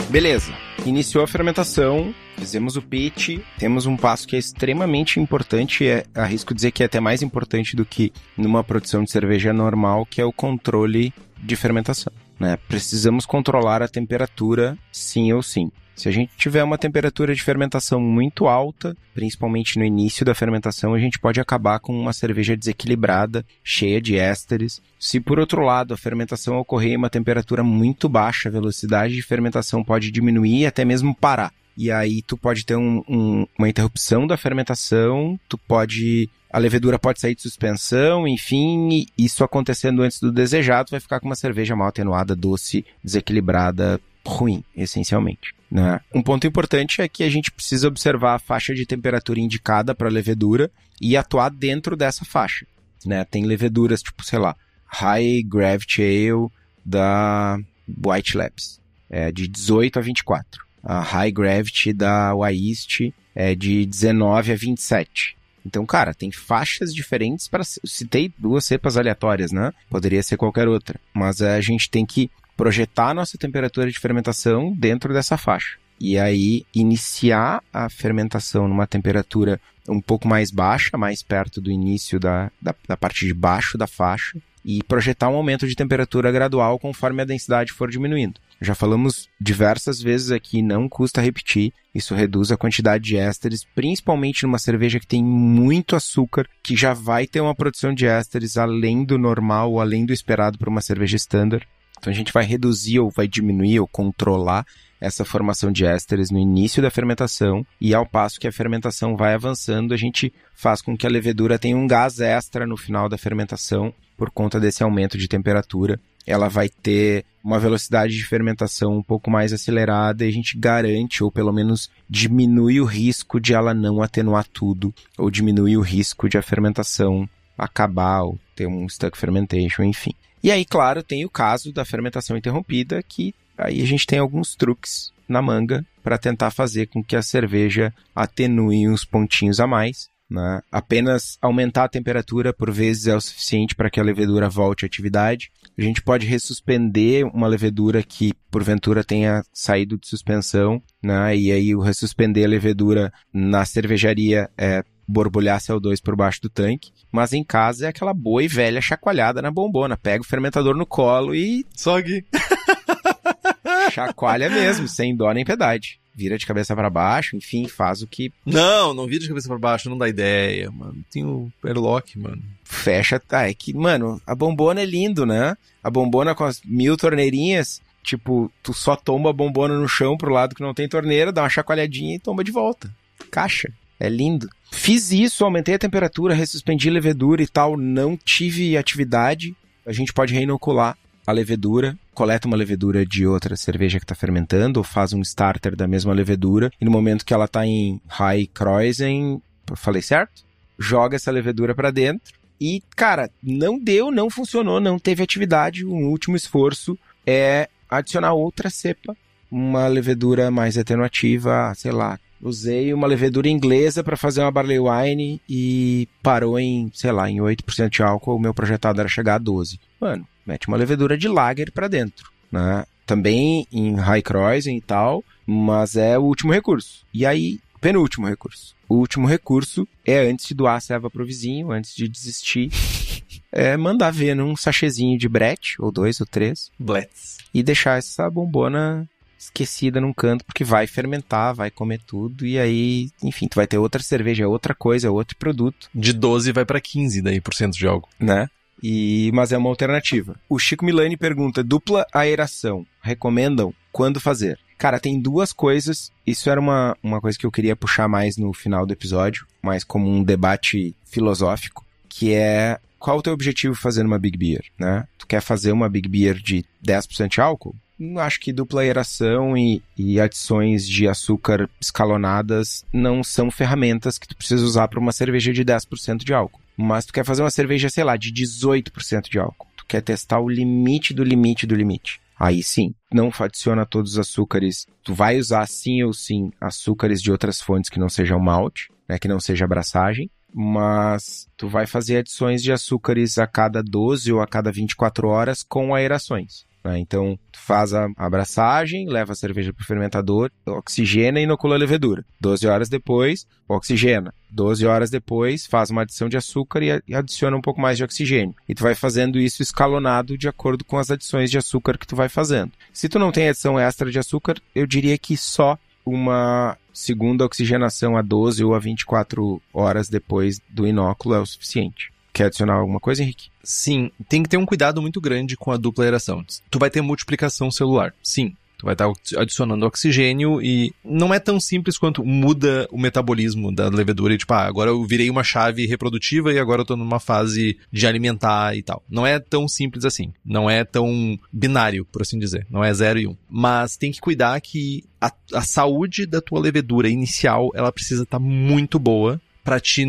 Speaker 2: Beleza. Iniciou a fermentação, fizemos o pitch, temos um passo que é extremamente importante, é, arrisco dizer que é até mais importante do que numa produção de cerveja normal, que é o controle de fermentação. Né? Precisamos controlar a temperatura sim ou sim. Se a gente tiver uma temperatura de fermentação muito alta, principalmente no início da fermentação, a gente pode acabar com uma cerveja desequilibrada, cheia de ésteres. Se por outro lado a fermentação ocorrer em uma temperatura muito baixa, a velocidade de fermentação pode diminuir e até mesmo parar. E aí tu pode ter um, um, uma interrupção da fermentação, tu pode a levedura pode sair de suspensão, enfim, isso acontecendo antes do desejado, vai ficar com uma cerveja mal atenuada, doce, desequilibrada, ruim, essencialmente. Né? Um ponto importante é que a gente precisa observar a faixa de temperatura indicada para a levedura e atuar dentro dessa faixa. Né? Tem leveduras tipo, sei lá, High Gravity Ale da White Labs, é de 18 a 24. A High Gravity da Wyeast é de 19 a 27. Então, cara, tem faixas diferentes para. Citei duas cepas aleatórias, né? Poderia ser qualquer outra. Mas a gente tem que projetar nossa temperatura de fermentação dentro dessa faixa. E aí iniciar a fermentação numa temperatura um pouco mais baixa, mais perto do início da, da, da parte de baixo da faixa, e projetar um aumento de temperatura gradual conforme a densidade for diminuindo. Já falamos diversas vezes aqui, não custa repetir. Isso reduz a quantidade de ésteres, principalmente numa cerveja que tem muito açúcar, que já vai ter uma produção de ésteres além do normal além do esperado para uma cerveja standard. Então a gente vai reduzir ou vai diminuir ou controlar essa formação de ésteres no início da fermentação e ao passo que a fermentação vai avançando, a gente faz com que a levedura tenha um gás extra no final da fermentação por conta desse aumento de temperatura. Ela vai ter uma velocidade de fermentação um pouco mais acelerada e a gente garante, ou pelo menos diminui o risco de ela não atenuar tudo, ou diminui o risco de a fermentação acabar, ou ter um stuck fermentation, enfim. E aí, claro, tem o caso da fermentação interrompida, que aí a gente tem alguns truques na manga para tentar fazer com que a cerveja atenue uns pontinhos a mais. Né? Apenas aumentar a temperatura por vezes é o suficiente para que a levedura volte à atividade. A gente pode ressuspender uma levedura que porventura tenha saído de suspensão, né? E aí o ressuspender a levedura na cervejaria é borbulhar CO2 por baixo do tanque. Mas em casa é aquela boa e velha chacoalhada na bombona. Pega o fermentador no colo e.
Speaker 3: Sogue. *laughs*
Speaker 2: Chacoalha mesmo, sem dó nem piedade. Vira de cabeça para baixo, enfim, faz o que.
Speaker 3: Não, não vira de cabeça para baixo, não dá ideia, mano. Tem o airlock, mano.
Speaker 2: Fecha, tá. É que, mano, a bombona é lindo, né? A bombona com as mil torneirinhas. Tipo, tu só tomba a bombona no chão pro lado que não tem torneira, dá uma chacoalhadinha e tomba de volta. Caixa. É lindo. Fiz isso, aumentei a temperatura, ressuspendi a levedura e tal, não tive atividade. A gente pode reinocular a levedura, coleta uma levedura de outra cerveja que está fermentando, ou faz um starter da mesma levedura, e no momento que ela está em high Kreuzen, falei certo? Joga essa levedura para dentro. E, cara, não deu, não funcionou, não teve atividade. O último esforço é adicionar outra cepa, uma levedura mais atenuativa, sei lá, Usei uma levedura inglesa para fazer uma barley wine e parou em, sei lá, em 8% de álcool. O meu projetado era chegar a 12. Mano, mete uma levedura de lager para dentro, né? Também em high e tal, mas é o último recurso. E aí, penúltimo recurso. O último recurso é antes de doar a serva pro vizinho, antes de desistir, *laughs* é mandar ver num sachezinho de brete, ou dois ou três.
Speaker 3: Blets.
Speaker 2: E deixar essa bombona esquecida num canto, porque vai fermentar, vai comer tudo, e aí, enfim, tu vai ter outra cerveja, outra coisa, outro produto.
Speaker 3: De 12 vai para 15 daí por cento de algo.
Speaker 2: Né? E, mas é uma alternativa. O Chico Milani pergunta: dupla aeração, recomendam? Quando fazer? Cara, tem duas coisas. Isso era uma, uma coisa que eu queria puxar mais no final do episódio, mais como um debate filosófico, que é qual o teu objetivo fazendo uma Big Beer, né? Tu quer fazer uma Big Beer de 10% de álcool? acho que dupla aeração e, e, adições de açúcar escalonadas não são ferramentas que tu precisa usar para uma cerveja de 10% de álcool. Mas tu quer fazer uma cerveja, sei lá, de 18% de álcool. Tu quer testar o limite do limite do limite. Aí sim, não adiciona todos os açúcares. Tu vai usar sim ou sim açúcares de outras fontes que não sejam malte, né, que não seja abraçagem mas tu vai fazer adições de açúcares a cada 12 ou a cada 24 horas com aerações. Né? Então, faz a abraçagem, leva a cerveja para o fermentador, oxigena e inocula a levedura. 12 horas depois, oxigena. 12 horas depois, faz uma adição de açúcar e adiciona um pouco mais de oxigênio. E tu vai fazendo isso escalonado de acordo com as adições de açúcar que tu vai fazendo. Se tu não tem adição extra de açúcar, eu diria que só uma segunda oxigenação a 12 ou a 24 horas depois do inóculo é o suficiente. Quer adicionar alguma coisa, Henrique?
Speaker 3: Sim, tem que ter um cuidado muito grande com a dupla aeração. Tu vai ter multiplicação celular, sim. Tu vai estar adicionando oxigênio e não é tão simples quanto muda o metabolismo da levedura e tipo, ah, agora eu virei uma chave reprodutiva e agora eu tô numa fase de alimentar e tal. Não é tão simples assim. Não é tão binário, por assim dizer. Não é 0 e 1. Um. Mas tem que cuidar que a, a saúde da tua levedura inicial, ela precisa estar tá muito boa para ti,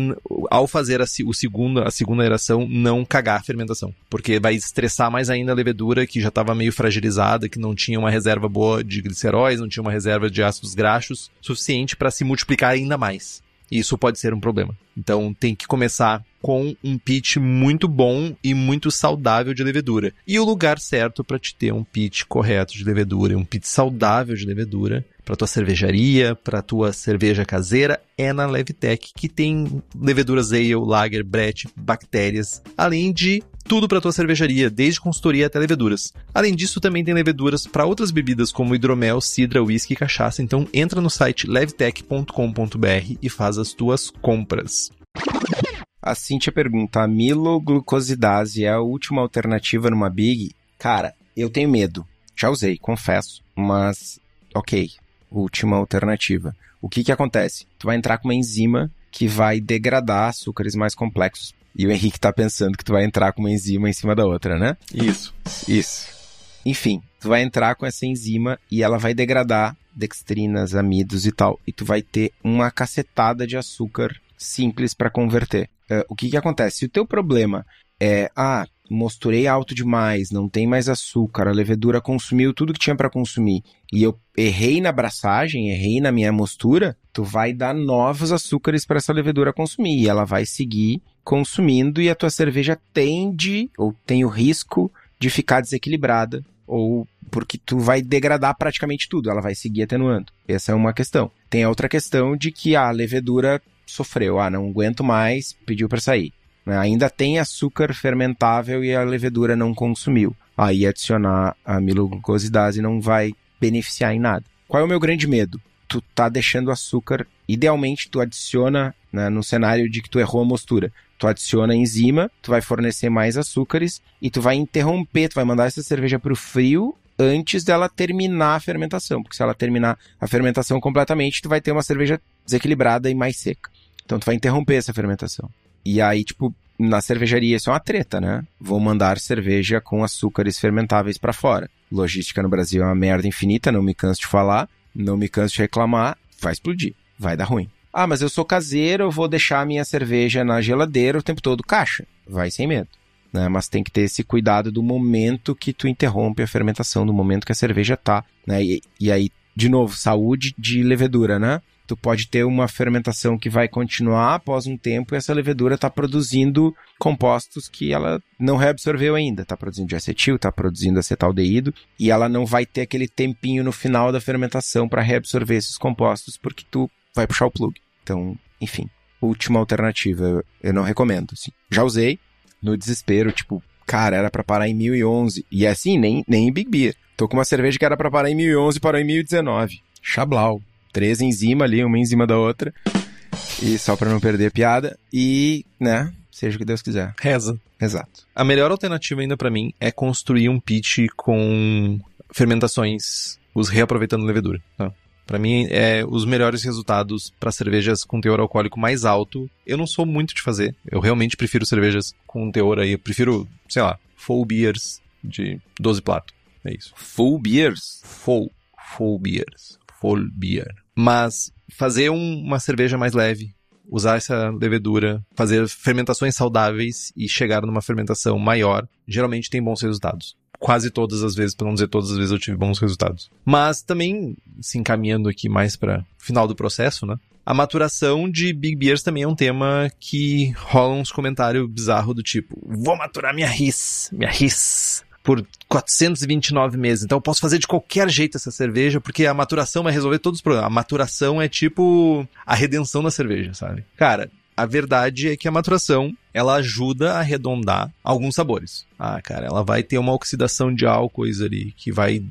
Speaker 3: ao fazer a, o segundo, a segunda aeração, não cagar a fermentação. Porque vai estressar mais ainda a levedura que já estava meio fragilizada, que não tinha uma reserva boa de gliceróis, não tinha uma reserva de ácidos graxos suficiente para se multiplicar ainda mais. E isso pode ser um problema. Então tem que começar com um pitch muito bom e muito saudável de levedura. E o lugar certo para te ter um pitch correto de levedura, um pitch saudável de levedura, para tua cervejaria, para tua cerveja caseira, é na Levtech, que tem leveduras ale, lager, brett, bactérias, além de tudo para tua cervejaria, desde consultoria até leveduras. Além disso, também tem leveduras para outras bebidas como hidromel, cidra, whisky e cachaça. Então entra no site levtech.com.br e faz as tuas compras.
Speaker 2: A Cintia pergunta: a miloglucosidase é a última alternativa numa Big? Cara, eu tenho medo. Já usei, confesso. Mas, ok, última alternativa. O que que acontece? Tu vai entrar com uma enzima que vai degradar açúcares mais complexos. E o Henrique tá pensando que tu vai entrar com uma enzima em cima da outra, né?
Speaker 3: Isso.
Speaker 2: Isso. Enfim, tu vai entrar com essa enzima e ela vai degradar dextrinas, amidos e tal. E tu vai ter uma cacetada de açúcar simples para converter. Uh, o que que acontece? Se o teu problema é, ah, mosturei alto demais, não tem mais açúcar, a levedura consumiu tudo que tinha para consumir, e eu errei na abraçagem, errei na minha mostura, tu vai dar novos açúcares para essa levedura consumir, e ela vai seguir consumindo e a tua cerveja tende ou tem o risco de ficar desequilibrada ou porque tu vai degradar praticamente tudo, ela vai seguir atenuando. Essa é uma questão. Tem a outra questão de que a levedura sofreu, ah, não aguento mais, pediu para sair. Né? Ainda tem açúcar fermentável e a levedura não consumiu. Aí adicionar a miloglucosidase não vai beneficiar em nada. Qual é o meu grande medo? Tu tá deixando açúcar, idealmente tu adiciona, né, no cenário de que tu errou a mostura, tu adiciona a enzima, tu vai fornecer mais açúcares e tu vai interromper, tu vai mandar essa cerveja para o frio antes dela terminar a fermentação, porque se ela terminar a fermentação completamente, tu vai ter uma cerveja desequilibrada e mais seca. Então tu vai interromper essa fermentação. E aí, tipo, na cervejaria isso é uma treta, né? Vou mandar cerveja com açúcares fermentáveis para fora. Logística no Brasil é uma merda infinita, não me canso de falar, não me canso de reclamar, vai explodir, vai dar ruim. Ah, mas eu sou caseiro, eu vou deixar a minha cerveja na geladeira o tempo todo caixa. Vai sem medo. Né? Mas tem que ter esse cuidado do momento que tu interrompe a fermentação, do momento que a cerveja tá. Né? E, e aí, de novo, saúde de levedura, né? Tu pode ter uma fermentação que vai continuar após um tempo e essa levedura está produzindo compostos que ela não reabsorveu ainda. Está produzindo diacetil, está produzindo acetaldeído e ela não vai ter aquele tempinho no final da fermentação para reabsorver esses compostos porque tu vai puxar o plug. Então, enfim, última alternativa, eu não recomendo. Assim. Já usei no desespero, tipo, cara, era para parar em 1011 e é assim, nem, nem em Big Beer. Tô com uma cerveja que era para parar em 1011 e parou em 1019. Chablau três enzima ali, uma em cima da outra. E só para não perder a piada. E, né, seja o que Deus quiser.
Speaker 3: Reza.
Speaker 2: Exato.
Speaker 3: A melhor alternativa ainda para mim é construir um pitch com fermentações, os reaproveitando levedura. Tá? Para mim, é os melhores resultados para cervejas com teor alcoólico mais alto. Eu não sou muito de fazer. Eu realmente prefiro cervejas com teor aí. Eu prefiro, sei lá, full beers de 12 plato. É isso.
Speaker 2: Full beers?
Speaker 3: Full. Full beers. Full beer. Mas fazer um, uma cerveja mais leve, usar essa levedura, fazer fermentações saudáveis e chegar numa fermentação maior, geralmente tem bons resultados. Quase todas as vezes, para não dizer todas as vezes, eu tive bons resultados. Mas também, se encaminhando aqui mais para final do processo, né? A maturação de Big Beers também é um tema que rola uns comentários bizarros do tipo: vou maturar minha RIS, minha RIS por 429 meses. Então eu posso fazer de qualquer jeito essa cerveja, porque a maturação vai resolver todos os problemas. A maturação é tipo a redenção da cerveja, sabe? Cara, a verdade é que a maturação ela ajuda a arredondar alguns sabores. Ah, cara, ela vai ter uma oxidação de álcoois ali, que vai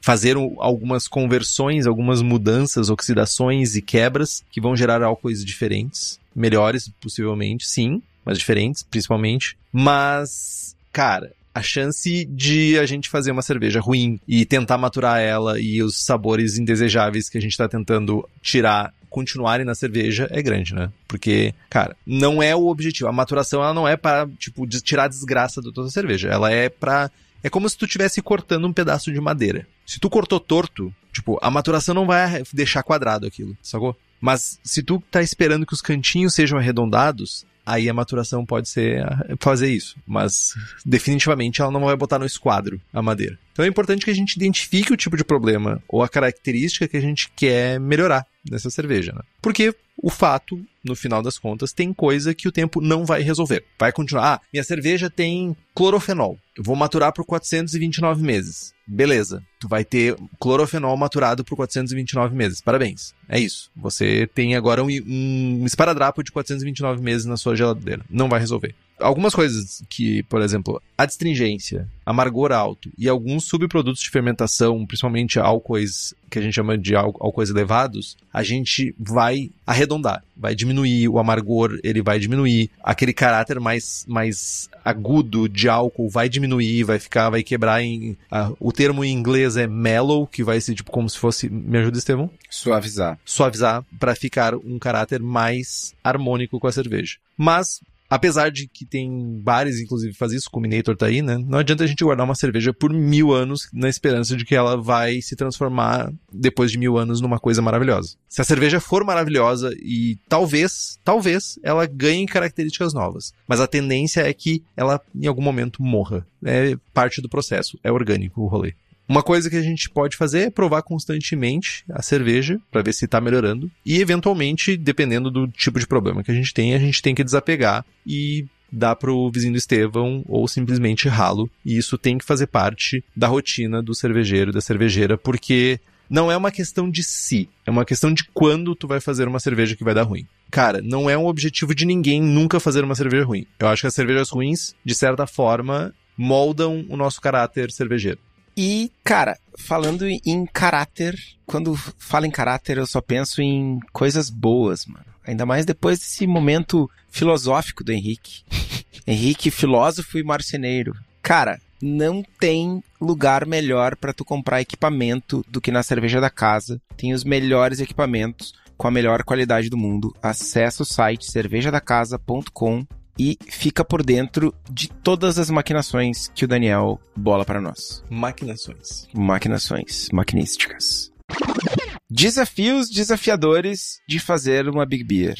Speaker 3: fazer algumas conversões, algumas mudanças, oxidações e quebras, que vão gerar álcoois diferentes, melhores possivelmente, sim, mas diferentes, principalmente. Mas, cara, a chance de a gente fazer uma cerveja ruim e tentar maturar ela e os sabores indesejáveis que a gente está tentando tirar continuarem na cerveja é grande, né? Porque, cara, não é o objetivo. A maturação ela não é para, tipo, tirar a desgraça da tua cerveja. Ela é para é como se tu estivesse cortando um pedaço de madeira. Se tu cortou torto, tipo, a maturação não vai deixar quadrado aquilo, sacou? Mas se tu tá esperando que os cantinhos sejam arredondados, aí a maturação pode ser fazer isso. Mas definitivamente ela não vai botar no esquadro a madeira. Então é importante que a gente identifique o tipo de problema ou a característica que a gente quer melhorar nessa cerveja, né? Porque o fato, no final das contas, tem coisa que o tempo não vai resolver. Vai continuar. Ah, minha cerveja tem clorofenol. Eu vou maturar por 429 meses. Beleza. Tu vai ter clorofenol maturado por 429 meses. Parabéns. É isso. Você tem agora um, um esparadrapo de 429 meses na sua geladeira. Não vai resolver algumas coisas que, por exemplo, a astringência, amargor alto e alguns subprodutos de fermentação, principalmente álcoois que a gente chama de álcoois elevados, a gente vai arredondar, vai diminuir o amargor, ele vai diminuir, aquele caráter mais, mais agudo de álcool vai diminuir, vai ficar, vai quebrar em. Uh, o termo em inglês é mellow, que vai ser tipo como se fosse. Me ajuda, Estevão?
Speaker 2: Suavizar.
Speaker 3: Suavizar para ficar um caráter mais harmônico com a cerveja. Mas Apesar de que tem bares, inclusive, faz isso, o Combinator tá aí, né? Não adianta a gente guardar uma cerveja por mil anos na esperança de que ela vai se transformar, depois de mil anos, numa coisa maravilhosa. Se a cerveja for maravilhosa e talvez, talvez, ela ganhe características novas. Mas a tendência é que ela, em algum momento, morra. É parte do processo. É orgânico o rolê. Uma coisa que a gente pode fazer é provar constantemente a cerveja para ver se está melhorando e eventualmente, dependendo do tipo de problema que a gente tem, a gente tem que desapegar e dar pro vizinho do Estevão ou simplesmente ralo. E isso tem que fazer parte da rotina do cervejeiro, da cervejeira, porque não é uma questão de si, é uma questão de quando tu vai fazer uma cerveja que vai dar ruim. Cara, não é um objetivo de ninguém nunca fazer uma cerveja ruim. Eu acho que as cervejas ruins, de certa forma, moldam o nosso caráter cervejeiro.
Speaker 2: E, cara, falando em caráter, quando falo em caráter, eu só penso em coisas boas, mano. Ainda mais depois desse momento filosófico do Henrique. *laughs* Henrique, filósofo e marceneiro. Cara, não tem lugar melhor para tu comprar equipamento do que na cerveja da casa. Tem os melhores equipamentos com a melhor qualidade do mundo. Acesse o site cervejadacasa.com e fica por dentro de todas as maquinações que o Daniel bola para nós.
Speaker 3: Maquinações.
Speaker 2: Maquinações, maquinísticas. Desafios desafiadores de fazer uma Big Beer.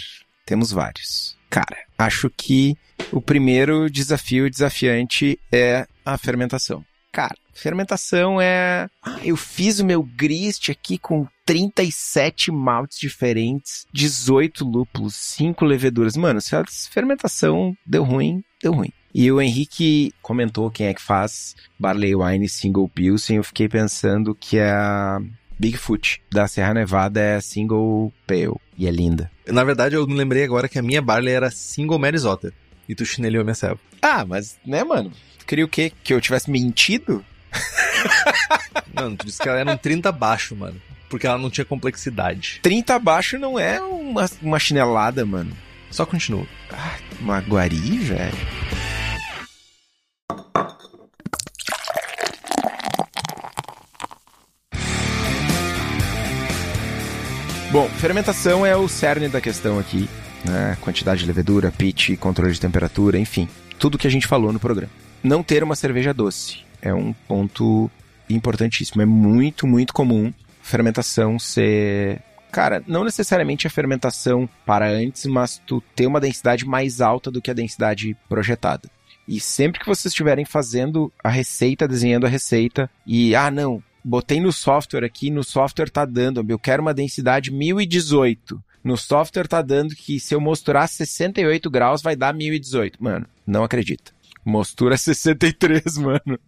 Speaker 2: Temos vários. Cara, acho que o primeiro desafio desafiante é a fermentação. Cara, fermentação é. Ah, eu fiz o meu grist aqui com 37 maltes diferentes, 18 lúpulos, 5 leveduras. Mano, se a fermentação deu ruim, deu ruim. E o Henrique comentou quem é que faz Barley Wine Single Pilsen. Eu fiquei pensando que a Bigfoot da Serra Nevada é Single Pale. E é linda.
Speaker 3: Na verdade, eu me lembrei agora que a minha Barley era Single Mary's Otter. E tu chinelhou minha selva.
Speaker 2: Ah, mas, né, mano? Queria o quê? Que eu tivesse mentido? *laughs*
Speaker 3: Mano, tu disse que ela era um 30 baixo, mano. Porque ela não tinha complexidade.
Speaker 2: 30 baixo não é uma, uma chinelada, mano.
Speaker 3: Só continua.
Speaker 2: Ah, Maguari, velho. Bom, fermentação é o cerne da questão aqui, né? Quantidade de levedura, pitch, controle de temperatura, enfim, tudo que a gente falou no programa não ter uma cerveja doce. É um ponto importantíssimo. É muito, muito comum fermentação ser. Cara, não necessariamente a fermentação para antes, mas tu ter uma densidade mais alta do que a densidade projetada. E sempre que vocês estiverem fazendo a receita, desenhando a receita, e ah, não, botei no software aqui, no software tá dando, eu quero uma densidade 1018. No software tá dando que se eu mostrar 68 graus vai dar 1018. Mano, não acredita Mostura 63, mano.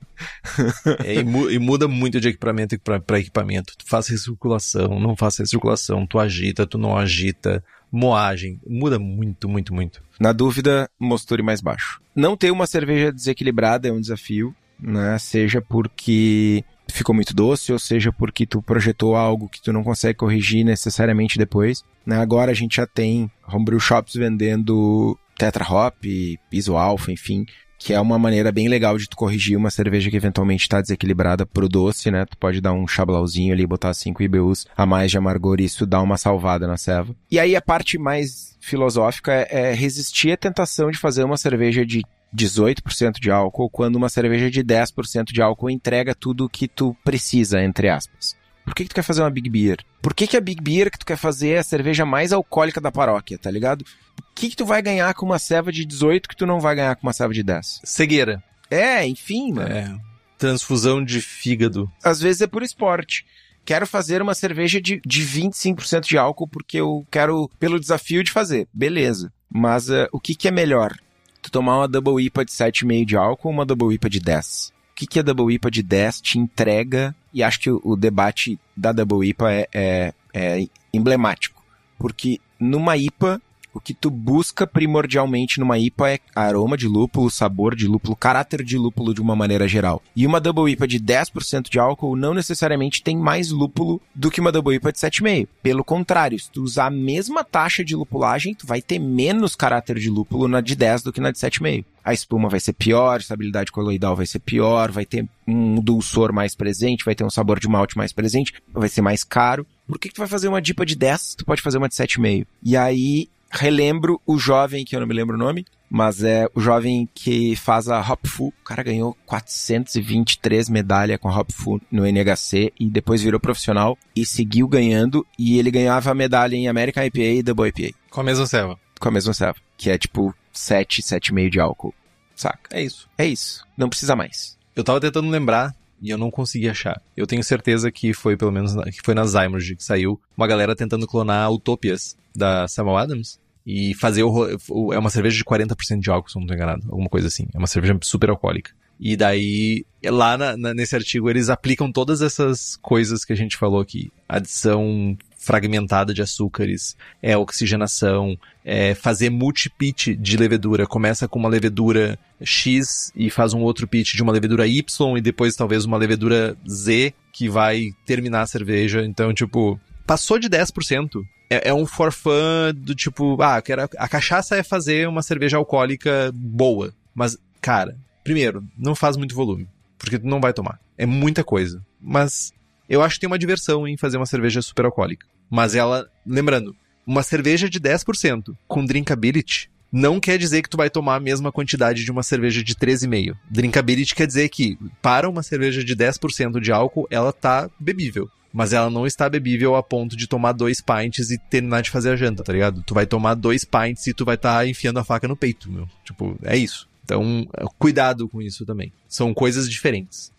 Speaker 3: É, e, mu e, muda muito de equipamento para equipamento. Tu faz recirculação, não faz recirculação, tu agita, tu não agita. Moagem, muda muito, muito, muito.
Speaker 2: Na dúvida, mosture mais baixo. Não ter uma cerveja desequilibrada é um desafio, né? Seja porque ficou muito doce, ou seja porque tu projetou algo que tu não consegue corrigir necessariamente depois. Né? Agora a gente já tem homebrew shops vendendo Tetra Hop, piso alfa, enfim, que é uma maneira bem legal de tu corrigir uma cerveja que eventualmente está desequilibrada pro doce, né? Tu pode dar um chablauzinho ali, botar 5 IBUs a mais de amargor e isso dá uma salvada na ceva. E aí a parte mais filosófica é, é resistir à tentação de fazer uma cerveja de 18% de álcool, quando uma cerveja de 10% de álcool entrega tudo o que tu precisa, entre aspas. Por que, que tu quer fazer uma Big Beer? Por que, que a Big Beer que tu quer fazer é a cerveja mais alcoólica da paróquia, tá ligado? O que, que tu vai ganhar com uma ceva de 18 que tu não vai ganhar com uma ceva de 10?
Speaker 3: Cegueira.
Speaker 2: É, enfim, mano. É.
Speaker 3: Transfusão de fígado.
Speaker 2: Às vezes é por esporte. Quero fazer uma cerveja de, de 25% de álcool porque eu quero, pelo desafio de fazer. Beleza. Mas uh, o que, que é melhor? Tu tomar uma Double IPA de 7,5 de álcool ou uma Double IPA de 10? O que, que a Double IPA de 10 te entrega? E acho que o, o debate da Double IPA é, é, é emblemático. Porque numa IPA, o que tu busca primordialmente numa IPA é aroma de lúpulo, sabor de lúpulo, caráter de lúpulo de uma maneira geral. E uma Double IPA de 10% de álcool não necessariamente tem mais lúpulo do que uma Double IPA de 7,5. Pelo contrário, se tu usar a mesma taxa de lupulagem, tu vai ter menos caráter de lúpulo na de 10 do que na de 7,5 a espuma vai ser pior, a estabilidade coloidal vai ser pior, vai ter um dulçor mais presente, vai ter um sabor de malte mais presente, vai ser mais caro. Por que, que tu vai fazer uma dipa de 10? Tu pode fazer uma de 7,5. E aí relembro o jovem, que eu não me lembro o nome, mas é o jovem que faz a Hopfu. O cara ganhou 423 medalhas com a Hopfu no NHC e depois virou profissional e seguiu ganhando. E ele ganhava a medalha em American IPA e Double IPA.
Speaker 3: Com a mesma selva.
Speaker 2: Com a mesma selva. Que é tipo 7, 7,5 de álcool. Saca?
Speaker 3: É isso.
Speaker 2: É isso. Não precisa mais.
Speaker 3: Eu tava tentando lembrar e eu não consegui achar. Eu tenho certeza que foi, pelo menos, que foi na Zymerge que saiu uma galera tentando clonar Utopias da Samuel Adams e fazer o, o, é uma cerveja de 40% de álcool, se não tô enganado, alguma coisa assim. É uma cerveja super alcoólica. E daí, lá na, na, nesse artigo, eles aplicam todas essas coisas que a gente falou aqui. Adição fragmentada de açúcares, é oxigenação, é fazer multi-pitch de levedura. Começa com uma levedura X e faz um outro pitch de uma levedura Y e depois talvez uma levedura Z que vai terminar a cerveja. Então, tipo, passou de 10%, é, é um forfã do tipo, ah, quero, a cachaça é fazer uma cerveja alcoólica boa. Mas, cara, primeiro, não faz muito volume, porque tu não vai tomar. É muita coisa. Mas eu acho que tem uma diversão em fazer uma cerveja super alcoólica. Mas ela, lembrando, uma cerveja de 10% com drinkability não quer dizer que tu vai tomar a mesma quantidade de uma cerveja de 13,5. Drinkability quer dizer que para uma cerveja de 10% de álcool, ela tá bebível mas ela não está bebível a ponto de tomar dois pints e terminar de fazer a janta, tá ligado? Tu vai tomar dois pints e tu vai estar tá enfiando a faca no peito, meu. Tipo, é isso. Então, cuidado com isso também. São coisas diferentes.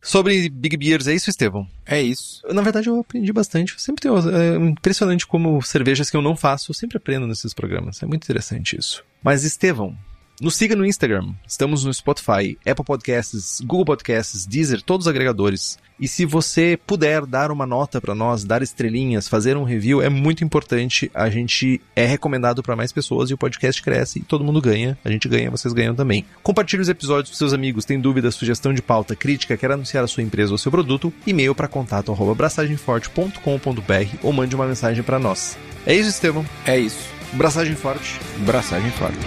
Speaker 3: Sobre Big Beers, é isso, Estevão?
Speaker 2: É isso.
Speaker 3: Na verdade, eu aprendi bastante. Eu sempre tenho. É impressionante como cervejas que eu não faço, eu sempre aprendo nesses programas. É muito interessante isso. Mas, Estevão, nos siga no Instagram. Estamos no Spotify, Apple Podcasts, Google Podcasts, Deezer, todos os agregadores. E se você puder dar uma nota para nós, dar estrelinhas, fazer um review, é muito importante. A gente é recomendado para mais pessoas e o podcast cresce e todo mundo ganha. A gente ganha, vocês ganham também. Compartilhe os episódios com seus amigos. Tem dúvida, sugestão de pauta, crítica, quer anunciar a sua empresa ou seu produto? E-mail para contato@braçagemforte.com.br ou mande uma mensagem para nós. É isso, Estevão?
Speaker 2: É isso.
Speaker 3: Braçagem forte.
Speaker 2: Braçagem forte.